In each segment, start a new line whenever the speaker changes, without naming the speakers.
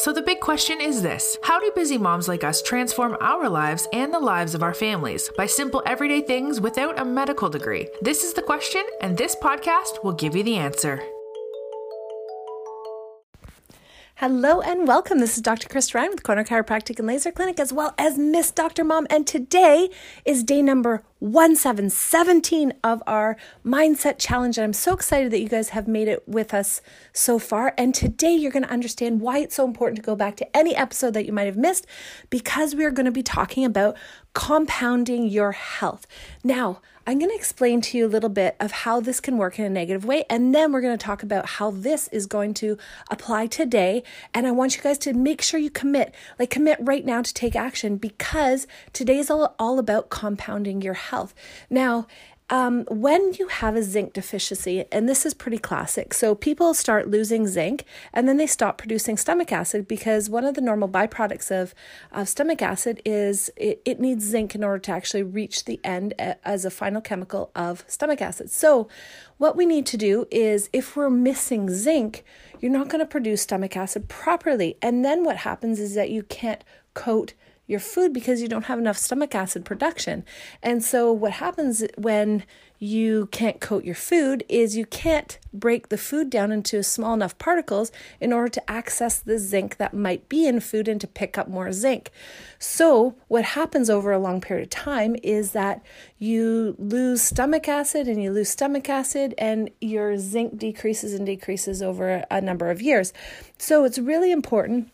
So the big question is this How do busy moms like us transform our lives and the lives of our families by simple everyday things without a medical degree? This is the question, and this podcast will give you the answer.
Hello and welcome. This is Dr. Chris Ryan with Corner Chiropractic and Laser Clinic, as well as Miss Dr. Mom. And today is day number 1717 of our mindset challenge. And I'm so excited that you guys have made it with us so far. And today you're going to understand why it's so important to go back to any episode that you might have missed because we are going to be talking about compounding your health. Now, I'm going to explain to you a little bit of how this can work in a negative way, and then we're going to talk about how this is going to apply today. And I want you guys to make sure you commit, like commit right now to take action because today is all, all about compounding your health. Now, um, when you have a zinc deficiency, and this is pretty classic, so people start losing zinc and then they stop producing stomach acid because one of the normal byproducts of, of stomach acid is it, it needs zinc in order to actually reach the end as a final chemical of stomach acid. So, what we need to do is if we're missing zinc, you're not going to produce stomach acid properly. And then what happens is that you can't coat your food because you don't have enough stomach acid production. And so, what happens when you can't coat your food is you can't break the food down into small enough particles in order to access the zinc that might be in food and to pick up more zinc. So, what happens over a long period of time is that you lose stomach acid and you lose stomach acid, and your zinc decreases and decreases over a number of years. So, it's really important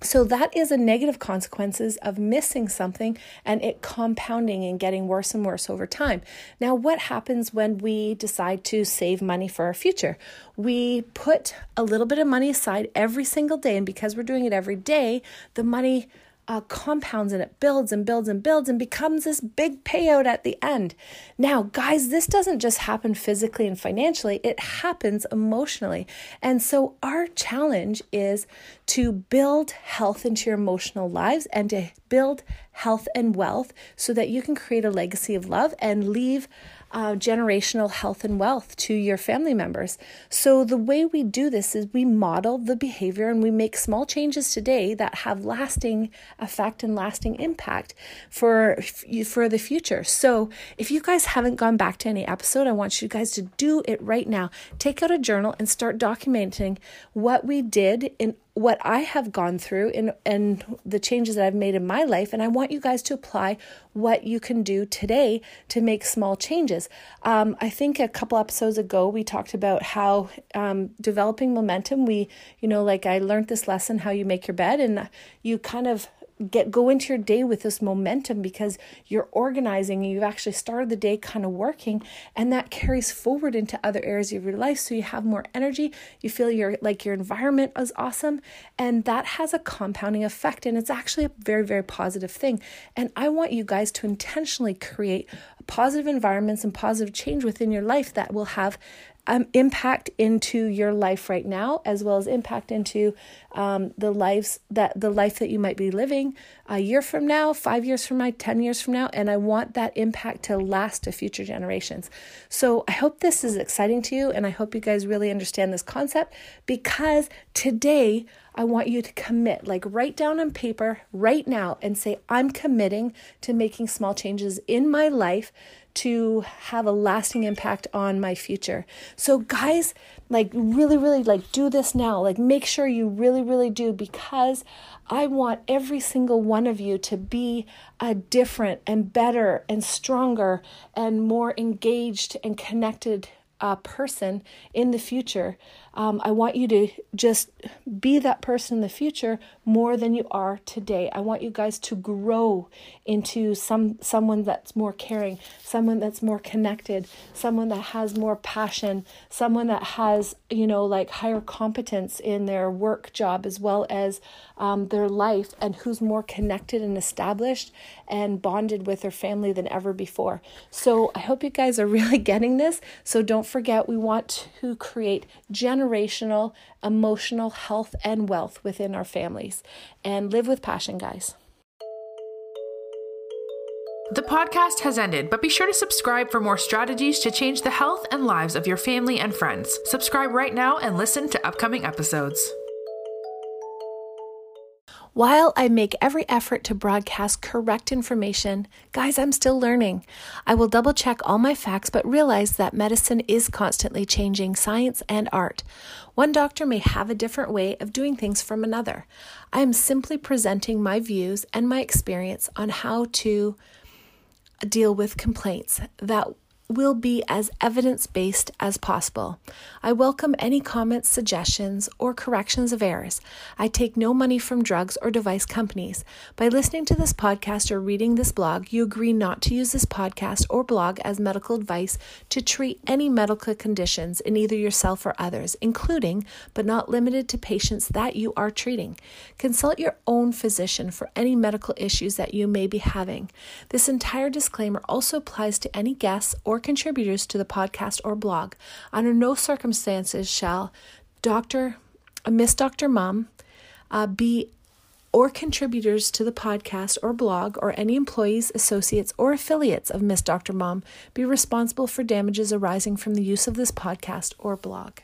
so that is a negative consequences of missing something and it compounding and getting worse and worse over time. Now, what happens when we decide to save money for our future? We put a little bit of money aside every single day, and because we're doing it every day, the money uh, compounds and it builds and builds and builds and becomes this big payout at the end. Now, guys, this doesn't just happen physically and financially, it happens emotionally. And so, our challenge is to build health into your emotional lives and to build health and wealth so that you can create a legacy of love and leave uh, generational health and wealth to your family members. So, the way we do this is we model the behavior and we make small changes today that have lasting effect and lasting impact for, for the future. So, if you guys haven't gone back to any episode, I want you guys to do it right now. Take out a journal and start documenting what we did in what I have gone through and and the changes that I've made in my life, and I want you guys to apply what you can do today to make small changes. Um, I think a couple episodes ago we talked about how um, developing momentum. We, you know, like I learned this lesson how you make your bed, and you kind of get go into your day with this momentum because you're organizing and you've actually started the day kind of working and that carries forward into other areas of your life. So you have more energy you feel your like your environment is awesome and that has a compounding effect and it's actually a very very positive thing. And I want you guys to intentionally create positive environments and positive change within your life that will have um, impact into your life right now, as well as impact into um, the lives that the life that you might be living a year from now, five years from now, ten years from now, and I want that impact to last to future generations. So I hope this is exciting to you, and I hope you guys really understand this concept because today I want you to commit, like write down on paper right now and say, I'm committing to making small changes in my life to have a lasting impact on my future. So guys, like really really like do this now. Like make sure you really really do because I want every single one of you to be a different and better and stronger and more engaged and connected uh, person in the future. Um, I want you to just be that person in the future more than you are today. I want you guys to grow into some someone that's more caring, someone that's more connected, someone that has more passion, someone that has you know like higher competence in their work job as well as um, their life, and who's more connected and established and bonded with their family than ever before. So I hope you guys are really getting this. So don't forget, we want to create generational emotional health and wealth within our families and live with passion, guys.
The podcast has ended, but be sure to subscribe for more strategies to change the health and lives of your family and friends. Subscribe right now and listen to upcoming episodes.
While I make every effort to broadcast correct information, guys, I'm still learning. I will double check all my facts, but realize that medicine is constantly changing science and art. One doctor may have a different way of doing things from another. I am simply presenting my views and my experience on how to deal with complaints that will be as evidence based as possible. I welcome any comments, suggestions, or corrections of errors. I take no money from drugs or device companies. By listening to this podcast or reading this blog, you agree not to use this podcast or blog as medical advice to treat any medical conditions in either yourself or others, including but not limited to patients that you are treating. Consult your own physician for any medical issues that you may be having. This entire disclaimer also applies to any guests or contributors to the podcast or blog. Under no circumstances shall Dr. Uh, Miss Dr. Mom uh, be or contributors to the podcast or blog or any employees, associates, or affiliates of Miss Dr. Mom be responsible for damages arising from the use of this podcast or blog.